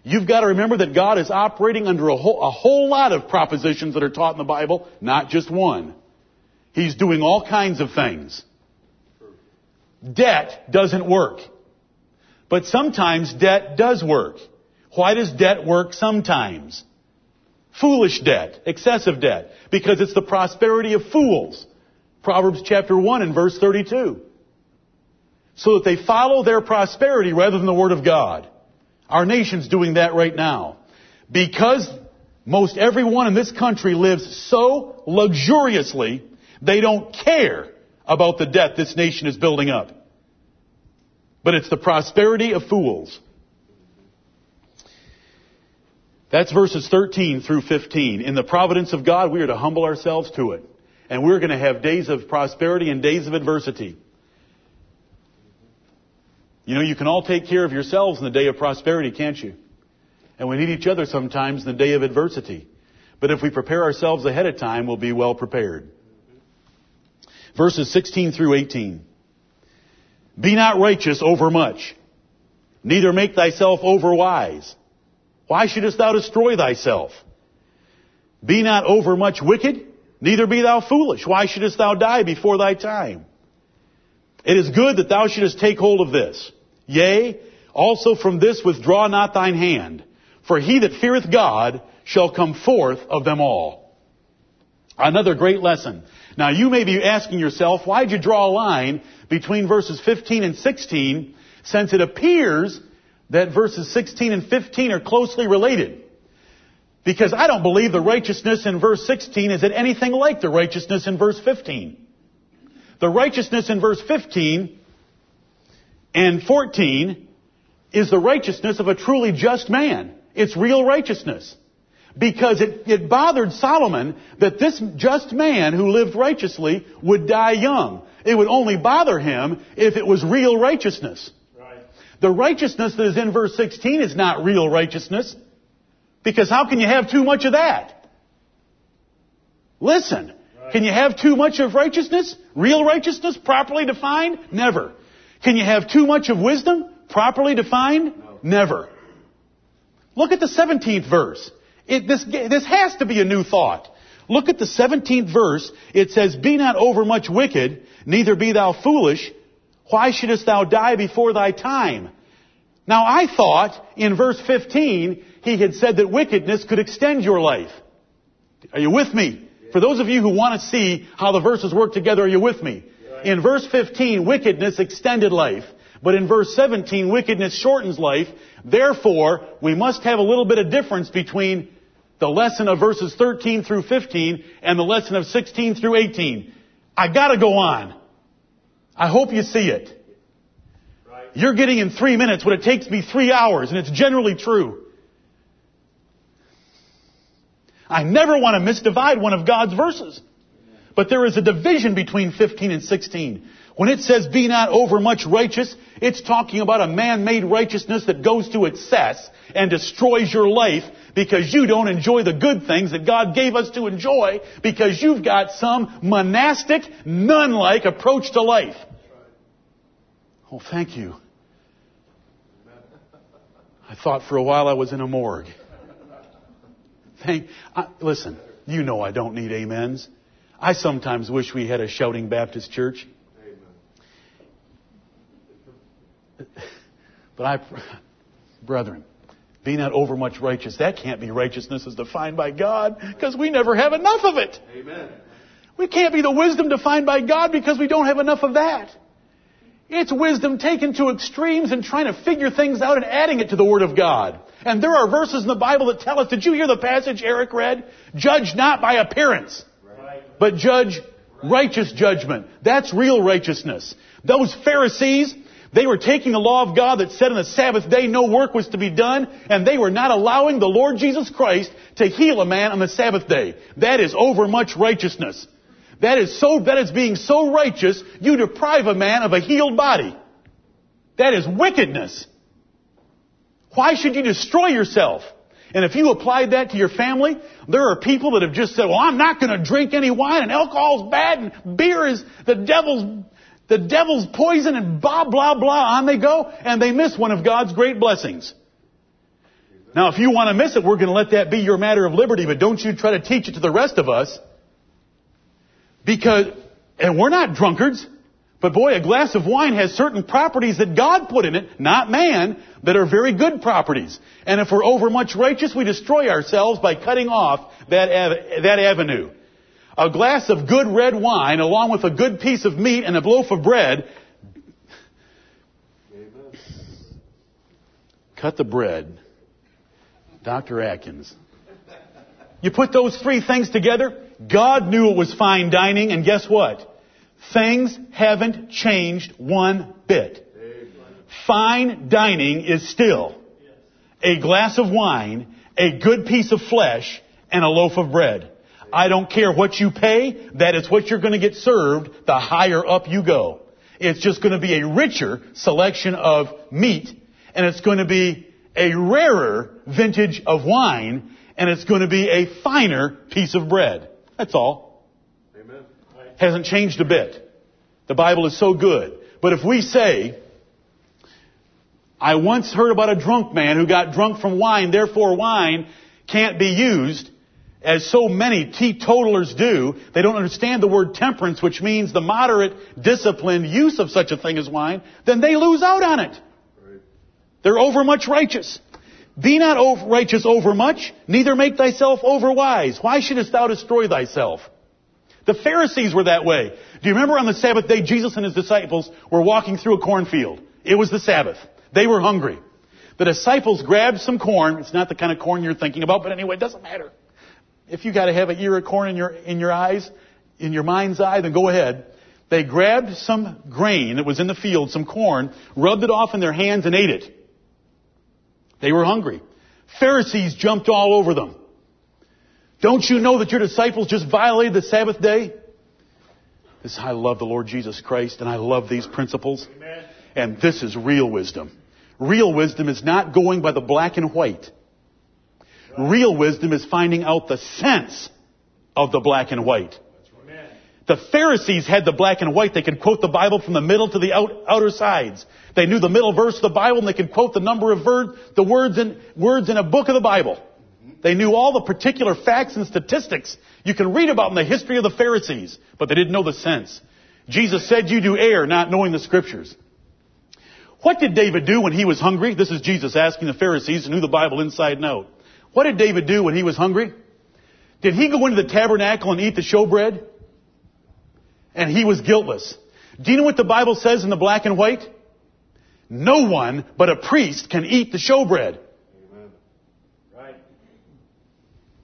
You've got to remember that God is operating under a whole, a whole lot of propositions that are taught in the Bible, not just one. He's doing all kinds of things. Debt doesn't work. But sometimes debt does work. Why does debt work sometimes? Foolish debt, excessive debt, because it's the prosperity of fools. Proverbs chapter 1 and verse 32. So that they follow their prosperity rather than the Word of God. Our nation's doing that right now. Because most everyone in this country lives so luxuriously, they don't care about the debt this nation is building up. But it's the prosperity of fools. That's verses 13 through 15. In the providence of God, we are to humble ourselves to it. And we're going to have days of prosperity and days of adversity. You know, you can all take care of yourselves in the day of prosperity, can't you? And we need each other sometimes in the day of adversity. But if we prepare ourselves ahead of time, we'll be well prepared. Verses 16 through 18. Be not righteous over much, neither make thyself over wise. Why shouldest thou destroy thyself? Be not overmuch wicked, neither be thou foolish. Why shouldest thou die before thy time? It is good that thou shouldest take hold of this. Yea, also from this withdraw not thine hand, for he that feareth God shall come forth of them all. Another great lesson. Now you may be asking yourself, why'd you draw a line between verses 15 and 16 since it appears that verses 16 and 15 are closely related? Because I don't believe the righteousness in verse 16 is at anything like the righteousness in verse 15. The righteousness in verse 15 and 14 is the righteousness of a truly just man. It's real righteousness. Because it, it bothered Solomon that this just man who lived righteously would die young. It would only bother him if it was real righteousness. The righteousness that is in verse 16 is not real righteousness. Because how can you have too much of that? Listen. Can you have too much of righteousness? Real righteousness, properly defined? Never. Can you have too much of wisdom, properly defined? Never. Look at the 17th verse. It, this, this has to be a new thought. Look at the 17th verse. It says, Be not overmuch wicked, neither be thou foolish. Why shouldest thou die before thy time? Now I thought in verse 15, he had said that wickedness could extend your life. Are you with me? For those of you who want to see how the verses work together, are you with me? In verse 15, wickedness extended life. But in verse 17, wickedness shortens life. Therefore, we must have a little bit of difference between the lesson of verses 13 through 15 and the lesson of 16 through 18. I gotta go on. I hope you see it. You're getting in three minutes what it takes me three hours, and it's generally true. I never want to misdivide one of God's verses. But there is a division between 15 and 16. When it says be not overmuch righteous, it's talking about a man-made righteousness that goes to excess and destroys your life because you don't enjoy the good things that God gave us to enjoy because you've got some monastic, nun-like approach to life. Oh, thank you. I thought for a while I was in a morgue. Thank, I, listen, you know I don't need amens. I sometimes wish we had a shouting Baptist church. Amen. [LAUGHS] But I, brethren, be not overmuch righteous. That can't be righteousness as defined by God because we never have enough of it. Amen. We can't be the wisdom defined by God because we don't have enough of that. It's wisdom taken to extremes and trying to figure things out and adding it to the Word of God. And there are verses in the Bible that tell us, did you hear the passage Eric read? Judge not by appearance, but judge righteous judgment. That's real righteousness. Those Pharisees, they were taking the law of God that said on the Sabbath day no work was to be done, and they were not allowing the Lord Jesus Christ to heal a man on the Sabbath day. That is overmuch righteousness. That is so, that is being so righteous, you deprive a man of a healed body. That is wickedness. Why should you destroy yourself? And if you applied that to your family, there are people that have just said, well, I'm not going to drink any wine and alcohol's bad and beer is the devil's, the devil's poison and blah, blah, blah. On they go and they miss one of God's great blessings. Now, if you want to miss it, we're going to let that be your matter of liberty, but don't you try to teach it to the rest of us. Because, and we're not drunkards. But boy, a glass of wine has certain properties that God put in it, not man, that are very good properties. And if we're overmuch righteous, we destroy ourselves by cutting off that, av- that avenue. A glass of good red wine, along with a good piece of meat and a loaf of bread, cut the bread. Dr. Atkins. You put those three things together, God knew it was fine dining, and guess what? Things haven't changed one bit. Fine dining is still a glass of wine, a good piece of flesh, and a loaf of bread. I don't care what you pay, that is what you're going to get served the higher up you go. It's just going to be a richer selection of meat, and it's going to be a rarer vintage of wine, and it's going to be a finer piece of bread. That's all Amen. hasn't changed a bit. The Bible is so good. But if we say, I once heard about a drunk man who got drunk from wine, therefore wine can't be used, as so many teetotalers do, they don't understand the word temperance, which means the moderate, disciplined use of such a thing as wine, then they lose out on it. They're overmuch righteous. Be not over righteous overmuch, neither make thyself overwise. Why shouldest thou destroy thyself? The Pharisees were that way. Do you remember on the Sabbath day, Jesus and his disciples were walking through a cornfield? It was the Sabbath. They were hungry. The disciples grabbed some corn. It's not the kind of corn you're thinking about, but anyway, it doesn't matter. If you gotta have an ear of corn in your, in your eyes, in your mind's eye, then go ahead. They grabbed some grain that was in the field, some corn, rubbed it off in their hands and ate it. They were hungry. Pharisees jumped all over them. Don't you know that your disciples just violated the Sabbath day? This, is I love the Lord Jesus Christ and I love these principles. Amen. And this is real wisdom. Real wisdom is not going by the black and white. Real wisdom is finding out the sense of the black and white. The Pharisees had the black and white. They could quote the Bible from the middle to the out, outer sides. They knew the middle verse of the Bible and they could quote the number of ver- the words in, words in a book of the Bible. They knew all the particular facts and statistics you can read about in the history of the Pharisees, but they didn't know the sense. Jesus said you do err not knowing the scriptures. What did David do when he was hungry? This is Jesus asking the Pharisees who knew the Bible inside and out. What did David do when he was hungry? Did he go into the tabernacle and eat the showbread? And he was guiltless. Do you know what the Bible says in the black and white? No one but a priest can eat the showbread. Right.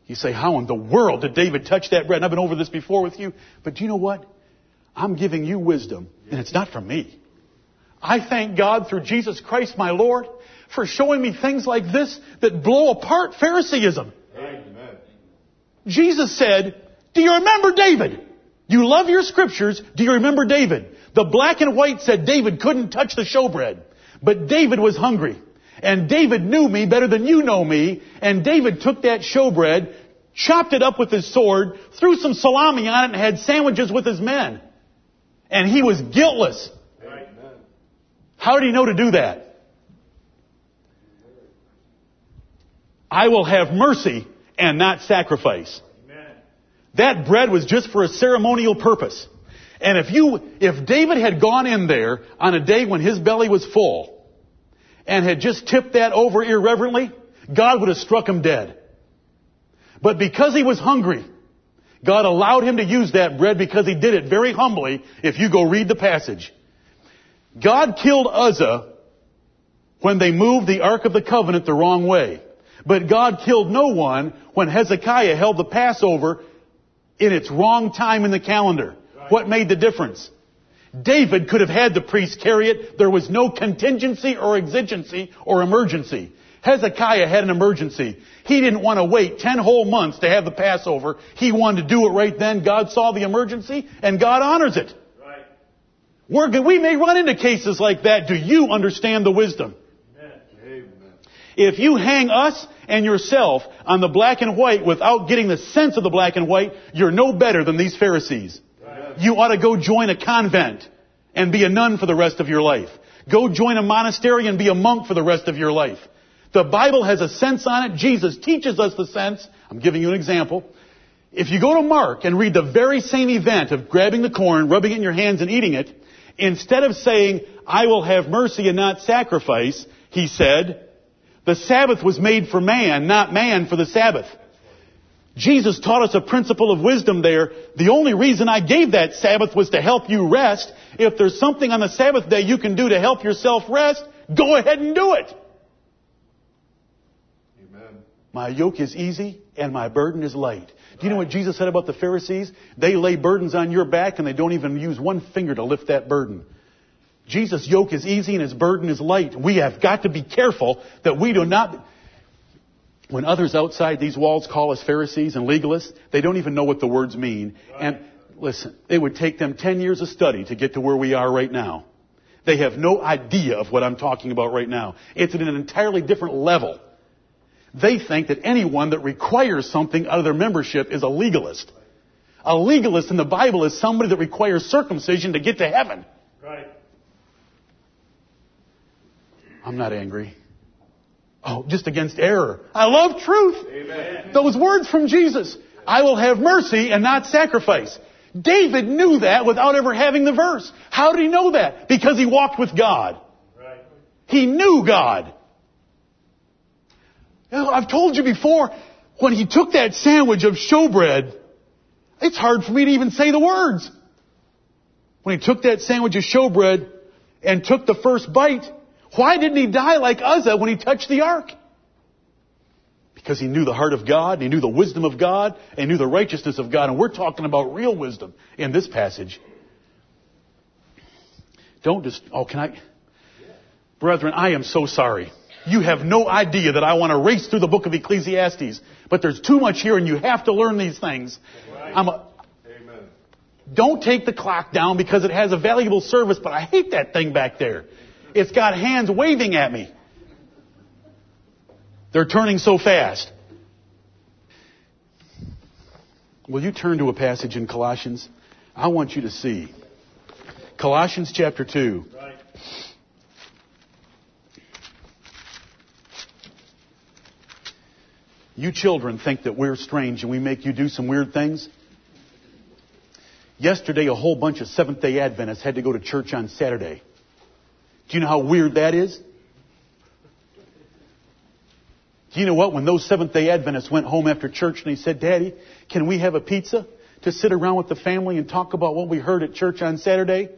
You say, how in the world did David touch that bread? And I've been over this before with you. But do you know what? I'm giving you wisdom, and it's not from me. I thank God through Jesus Christ my Lord for showing me things like this that blow apart Phariseeism. Amen. Jesus said, do you remember David? You love your scriptures. Do you remember David? The black and white said David couldn't touch the showbread, but David was hungry. And David knew me better than you know me. And David took that showbread, chopped it up with his sword, threw some salami on it, and had sandwiches with his men. And he was guiltless. How did he know to do that? I will have mercy and not sacrifice. That bread was just for a ceremonial purpose. And if you, if David had gone in there on a day when his belly was full, and had just tipped that over irreverently, God would have struck him dead. But because he was hungry, God allowed him to use that bread because he did it very humbly if you go read the passage. God killed Uzzah when they moved the Ark of the Covenant the wrong way. But God killed no one when Hezekiah held the Passover in its wrong time in the calendar. What made the difference? David could have had the priests carry it. There was no contingency or exigency or emergency. Hezekiah had an emergency. He didn't want to wait 10 whole months to have the Passover. He wanted to do it right then. God saw the emergency and God honors it. We're, good- we may run into cases like that. Do you understand the wisdom? Amen. If you hang us and yourself on the black and white without getting the sense of the black and white, you're no better than these Pharisees. Right. You ought to go join a convent and be a nun for the rest of your life. Go join a monastery and be a monk for the rest of your life. The Bible has a sense on it. Jesus teaches us the sense. I'm giving you an example. If you go to Mark and read the very same event of grabbing the corn, rubbing it in your hands and eating it, instead of saying, I will have mercy and not sacrifice, he said, the Sabbath was made for man, not man for the Sabbath. Jesus taught us a principle of wisdom there. The only reason I gave that Sabbath was to help you rest. If there's something on the Sabbath day you can do to help yourself rest, go ahead and do it. Amen. My yoke is easy and my burden is light. Do you know what Jesus said about the Pharisees? They lay burdens on your back and they don't even use one finger to lift that burden. Jesus' yoke is easy and his burden is light. We have got to be careful that we do not, when others outside these walls call us Pharisees and legalists, they don't even know what the words mean. And listen, it would take them 10 years of study to get to where we are right now. They have no idea of what I'm talking about right now. It's at an entirely different level. They think that anyone that requires something out of their membership is a legalist. A legalist in the Bible is somebody that requires circumcision to get to heaven. Right. I'm not angry. Oh, just against error. I love truth. Amen. Those words from Jesus. I will have mercy and not sacrifice. David knew that without ever having the verse. How did he know that? Because he walked with God. Right. He knew God. I've told you before, when he took that sandwich of showbread, it's hard for me to even say the words. When he took that sandwich of showbread and took the first bite, why didn't he die like Uzzah when he touched the ark? Because he knew the heart of God, and he knew the wisdom of God, and he knew the righteousness of God, and we're talking about real wisdom in this passage. Don't just, oh, can I? Brethren, I am so sorry. You have no idea that I want to race through the book of Ecclesiastes, but there's too much here and you have to learn these things. I'm a, Amen. don't take the clock down because it has a valuable service, but I hate that thing back there. It's got hands waving at me. They're turning so fast. Will you turn to a passage in Colossians? I want you to see. Colossians chapter 2. You children think that we're strange and we make you do some weird things. Yesterday, a whole bunch of Seventh day Adventists had to go to church on Saturday. Do you know how weird that is? Do you know what? When those Seventh day Adventists went home after church and they said, Daddy, can we have a pizza to sit around with the family and talk about what we heard at church on Saturday?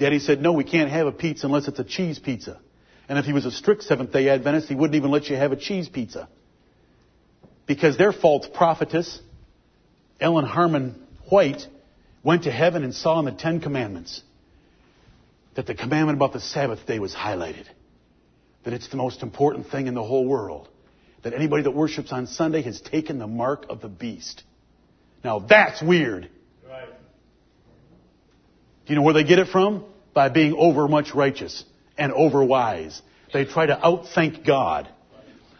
Daddy said, No, we can't have a pizza unless it's a cheese pizza. And if he was a strict Seventh day Adventist, he wouldn't even let you have a cheese pizza. Because their false prophetess, Ellen Harmon White, went to heaven and saw in the Ten Commandments that the commandment about the Sabbath day was highlighted. That it's the most important thing in the whole world. That anybody that worships on Sunday has taken the mark of the beast. Now that's weird. Right. Do you know where they get it from? By being over much righteous and over wise. They try to outthink God.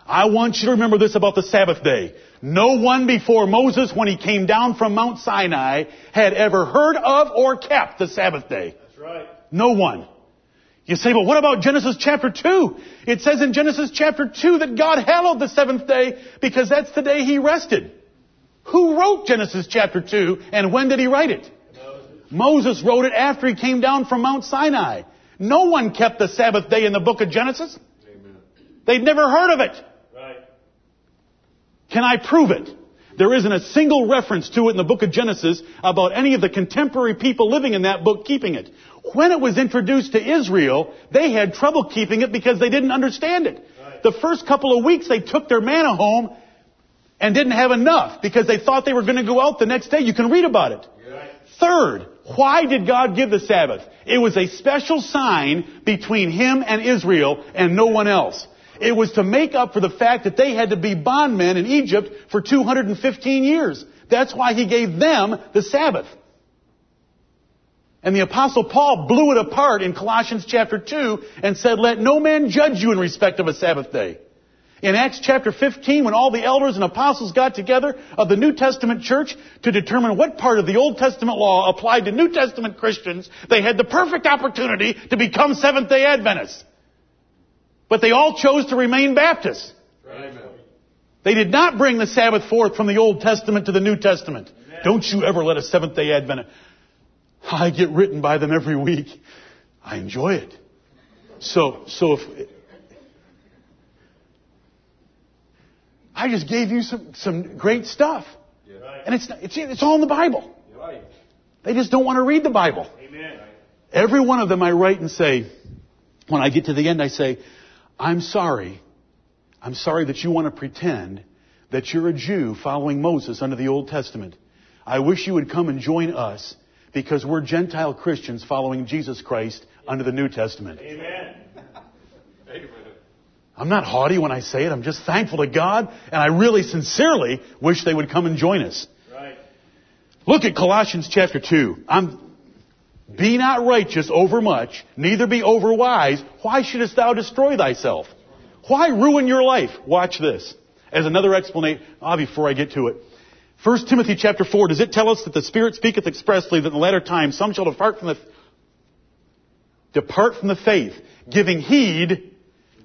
I want you to remember this about the Sabbath day. No one before Moses, when he came down from Mount Sinai, had ever heard of or kept the Sabbath day. That's right. No one. You say, well, what about Genesis chapter 2? It says in Genesis chapter 2 that God hallowed the seventh day because that's the day he rested. Who wrote Genesis chapter 2 and when did he write it? Moses wrote it after he came down from Mount Sinai. No one kept the Sabbath day in the book of Genesis. Amen. They'd never heard of it. Can I prove it? There isn't a single reference to it in the book of Genesis about any of the contemporary people living in that book keeping it. When it was introduced to Israel, they had trouble keeping it because they didn't understand it. Right. the first couple of weeks they took their manna home and didn't have enough because they thought they were going to go out the next day. You can read about it. Third, why did God give the Sabbath? It was a special sign between Him and Israel and no one else. It was to make up for the fact that they had to be bondmen in Egypt for 215 years. That's why He gave them the Sabbath. And the apostle Paul blew it apart in Colossians chapter 2 and said, let no man judge you in respect of a Sabbath day. In Acts chapter 15, when all the elders and apostles got together of the New Testament church to determine what part of the Old Testament law applied to New Testament Christians, they had the perfect opportunity to become Seventh day Adventists. But they all chose to remain Baptists. Amen. They did not bring the Sabbath forth from the Old Testament to the New Testament. Amen. Don't you ever let a Seventh day Adventist. I get written by them every week. I enjoy it. So, so if, I just gave you some, some great stuff. And it's, it's, it's all in the Bible. They just don't want to read the Bible. Amen. Every one of them I write and say, when I get to the end, I say, I'm sorry. I'm sorry that you want to pretend that you're a Jew following Moses under the Old Testament. I wish you would come and join us because we're Gentile Christians following Jesus Christ under the New Testament. Amen. I'm not haughty when I say it. I'm just thankful to God, and I really sincerely wish they would come and join us. Right. Look at Colossians chapter 2. I'm, be not righteous overmuch, neither be overwise. Why shouldest thou destroy thyself? Why ruin your life? Watch this. As another explanation, ah, before I get to it. 1 Timothy chapter 4, does it tell us that the Spirit speaketh expressly that in the latter time some shall depart from the, depart from the faith, giving heed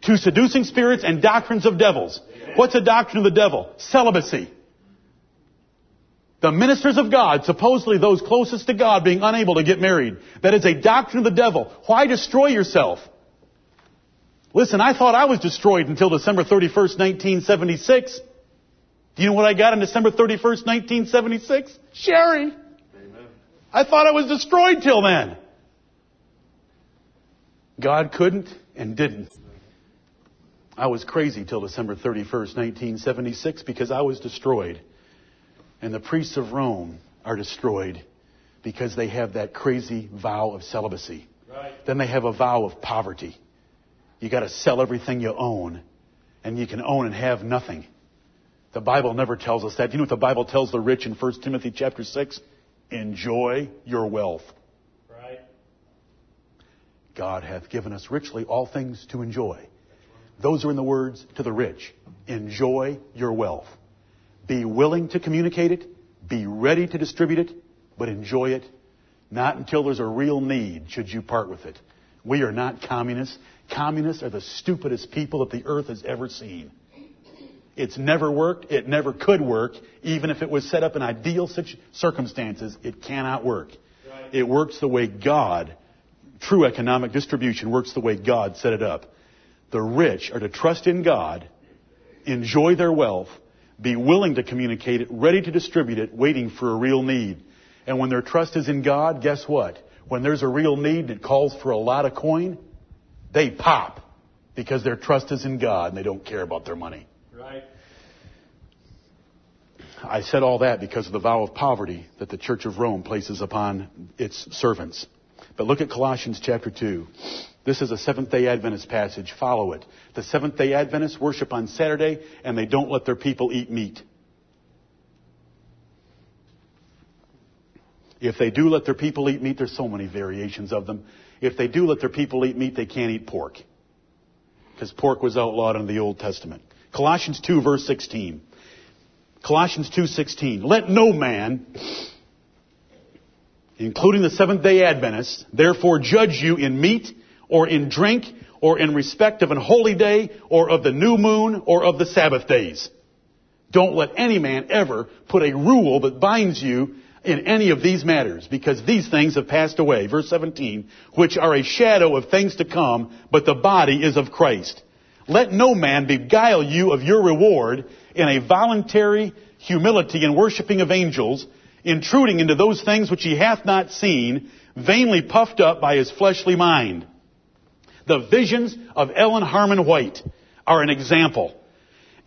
to seducing spirits and doctrines of devils. What's a doctrine of the devil? Celibacy. The ministers of God, supposedly those closest to God, being unable to get married. That is a doctrine of the devil. Why destroy yourself? Listen, I thought I was destroyed until December 31st, 1976. Do you know what I got on December 31st, 1976? Sherry. Amen. I thought I was destroyed till then. God couldn't and didn't. I was crazy till December 31st, 1976 because I was destroyed. And the priests of Rome are destroyed because they have that crazy vow of celibacy. Right. Then they have a vow of poverty. You gotta sell everything you own and you can own and have nothing. The Bible never tells us that. Do you know what the Bible tells the rich in 1 Timothy chapter 6? Enjoy your wealth. Right. God hath given us richly all things to enjoy. Those are in the words to the rich. Enjoy your wealth. Be willing to communicate it. Be ready to distribute it, but enjoy it. Not until there's a real need should you part with it. We are not communists. Communists are the stupidest people that the earth has ever seen. It's never worked. It never could work. Even if it was set up in ideal circumstances, it cannot work. It works the way God, true economic distribution works the way God set it up. The rich are to trust in God, enjoy their wealth, be willing to communicate it, ready to distribute it, waiting for a real need. And when their trust is in God, guess what? When there's a real need that calls for a lot of coin, they pop because their trust is in God and they don't care about their money. Right. I said all that because of the vow of poverty that the Church of Rome places upon its servants. But look at Colossians chapter 2. This is a Seventh day Adventist passage. Follow it. The Seventh day Adventists worship on Saturday and they don't let their people eat meat. If they do let their people eat meat, there's so many variations of them. If they do let their people eat meat, they can't eat pork. Because pork was outlawed in the Old Testament. Colossians 2 verse 16. Colossians 2:16. Let no man including the Seventh day Adventists therefore judge you in meat or in drink, or in respect of an holy day, or of the new moon, or of the Sabbath days. Don't let any man ever put a rule that binds you in any of these matters, because these things have passed away. Verse 17, which are a shadow of things to come, but the body is of Christ. Let no man beguile you of your reward in a voluntary humility and worshiping of angels, intruding into those things which he hath not seen, vainly puffed up by his fleshly mind the visions of Ellen Harmon White are an example.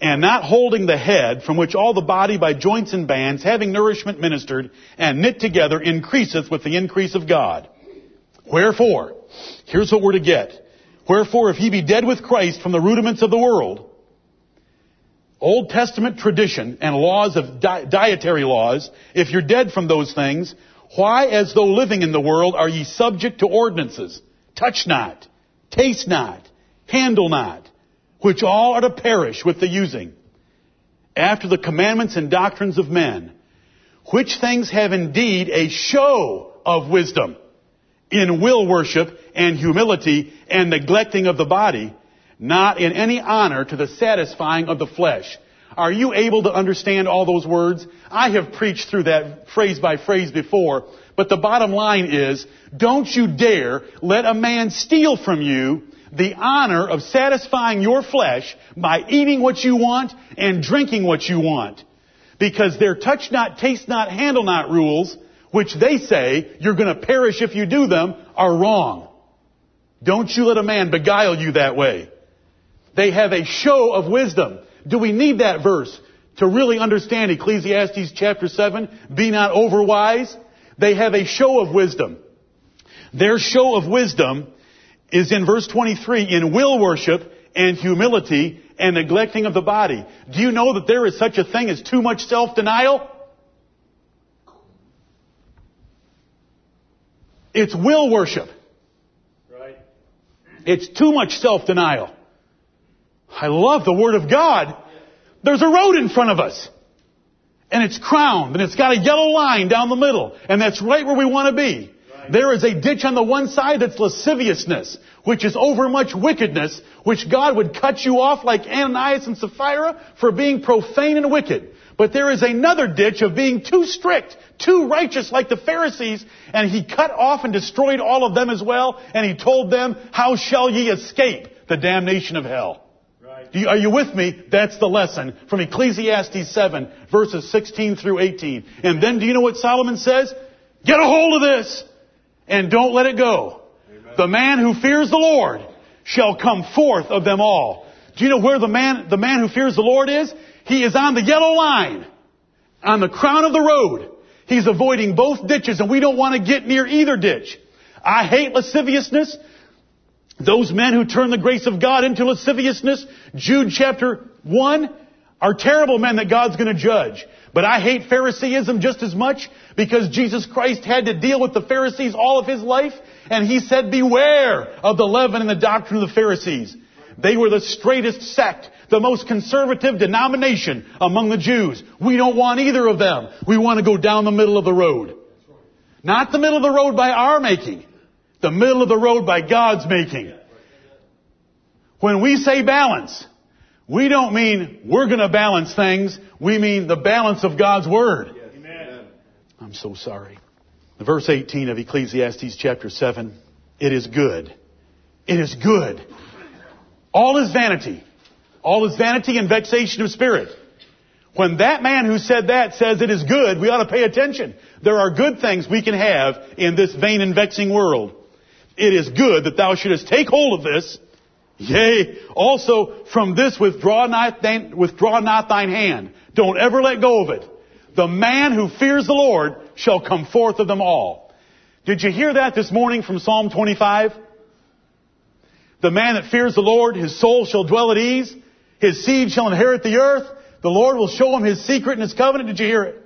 And not holding the head, from which all the body by joints and bands, having nourishment ministered, and knit together, increaseth with the increase of God. Wherefore, here's what we're to get. Wherefore, if ye be dead with Christ from the rudiments of the world, Old Testament tradition and laws of di- dietary laws, if you're dead from those things, why, as though living in the world, are ye subject to ordinances? Touch not, taste not, handle not, which all are to perish with the using, after the commandments and doctrines of men, which things have indeed a show of wisdom in will worship and humility and neglecting of the body, not in any honor to the satisfying of the flesh. Are you able to understand all those words? I have preached through that phrase by phrase before, but the bottom line is, don't you dare let a man steal from you the honor of satisfying your flesh by eating what you want and drinking what you want. Because their touch not, taste not, handle not rules, which they say you're gonna perish if you do them, are wrong. Don't you let a man beguile you that way. They have a show of wisdom. Do we need that verse to really understand Ecclesiastes chapter 7? Be not overwise. They have a show of wisdom. Their show of wisdom is in verse 23 in will worship and humility and neglecting of the body. Do you know that there is such a thing as too much self-denial? It's will worship. Right. It's too much self-denial. I love the Word of God. There's a road in front of us. And it's crowned, and it's got a yellow line down the middle, and that's right where we want to be. There is a ditch on the one side that's lasciviousness, which is overmuch wickedness, which God would cut you off like Ananias and Sapphira for being profane and wicked. But there is another ditch of being too strict, too righteous like the Pharisees, and he cut off and destroyed all of them as well, and he told them, how shall ye escape the damnation of hell? You, are you with me? That's the lesson from Ecclesiastes 7, verses 16 through 18. And then do you know what Solomon says? Get a hold of this and don't let it go. Amen. The man who fears the Lord shall come forth of them all. Do you know where the man, the man who fears the Lord is? He is on the yellow line, on the crown of the road. He's avoiding both ditches and we don't want to get near either ditch. I hate lasciviousness. Those men who turn the grace of God into lasciviousness, Jude chapter 1, are terrible men that God's going to judge. But I hate Phariseeism just as much because Jesus Christ had to deal with the Pharisees all of his life and he said, beware of the leaven and the doctrine of the Pharisees. They were the straightest sect, the most conservative denomination among the Jews. We don't want either of them. We want to go down the middle of the road. Not the middle of the road by our making. The middle of the road by God's making. When we say balance, we don't mean we're going to balance things. We mean the balance of God's Word. Amen. I'm so sorry. Verse 18 of Ecclesiastes chapter 7. It is good. It is good. All is vanity. All is vanity and vexation of spirit. When that man who said that says it is good, we ought to pay attention. There are good things we can have in this vain and vexing world. It is good that thou shouldest take hold of this. Yea, also from this withdraw not, thine, withdraw not thine hand. Don't ever let go of it. The man who fears the Lord shall come forth of them all. Did you hear that this morning from Psalm 25? The man that fears the Lord, his soul shall dwell at ease. His seed shall inherit the earth. The Lord will show him his secret and his covenant. Did you hear it?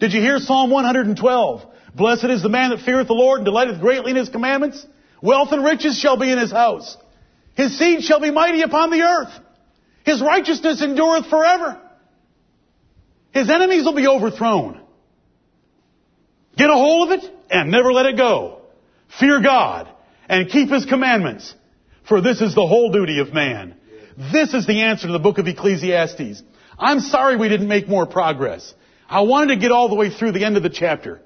Did you hear Psalm 112? Blessed is the man that feareth the Lord and delighteth greatly in his commandments. Wealth and riches shall be in his house. His seed shall be mighty upon the earth. His righteousness endureth forever. His enemies will be overthrown. Get a hold of it and never let it go. Fear God and keep His commandments. For this is the whole duty of man. This is the answer to the book of Ecclesiastes. I'm sorry we didn't make more progress. I wanted to get all the way through the end of the chapter.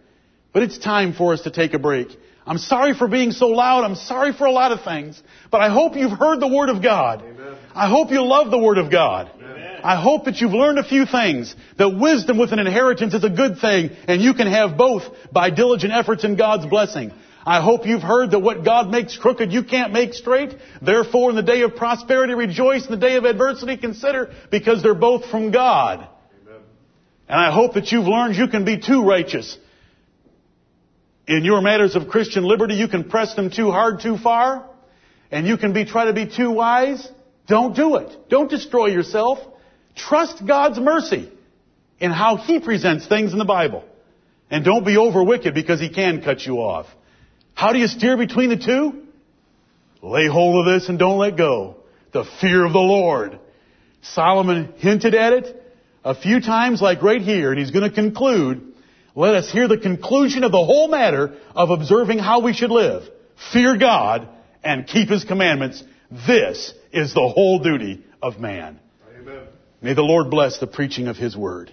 But it's time for us to take a break. I'm sorry for being so loud. I'm sorry for a lot of things. But I hope you've heard the Word of God. Amen. I hope you love the Word of God. Amen. I hope that you've learned a few things. That wisdom with an inheritance is a good thing, and you can have both by diligent efforts and God's blessing. I hope you've heard that what God makes crooked you can't make straight. Therefore in the day of prosperity rejoice, in the day of adversity consider, because they're both from God. Amen. And I hope that you've learned you can be too righteous. In your matters of Christian liberty, you can press them too hard, too far, and you can be, try to be too wise. Don't do it. Don't destroy yourself. Trust God's mercy in how He presents things in the Bible. And don't be over wicked because He can cut you off. How do you steer between the two? Lay hold of this and don't let go. The fear of the Lord. Solomon hinted at it a few times like right here, and he's going to conclude. Let us hear the conclusion of the whole matter of observing how we should live. Fear God and keep His commandments. This is the whole duty of man. Amen. May the Lord bless the preaching of His word.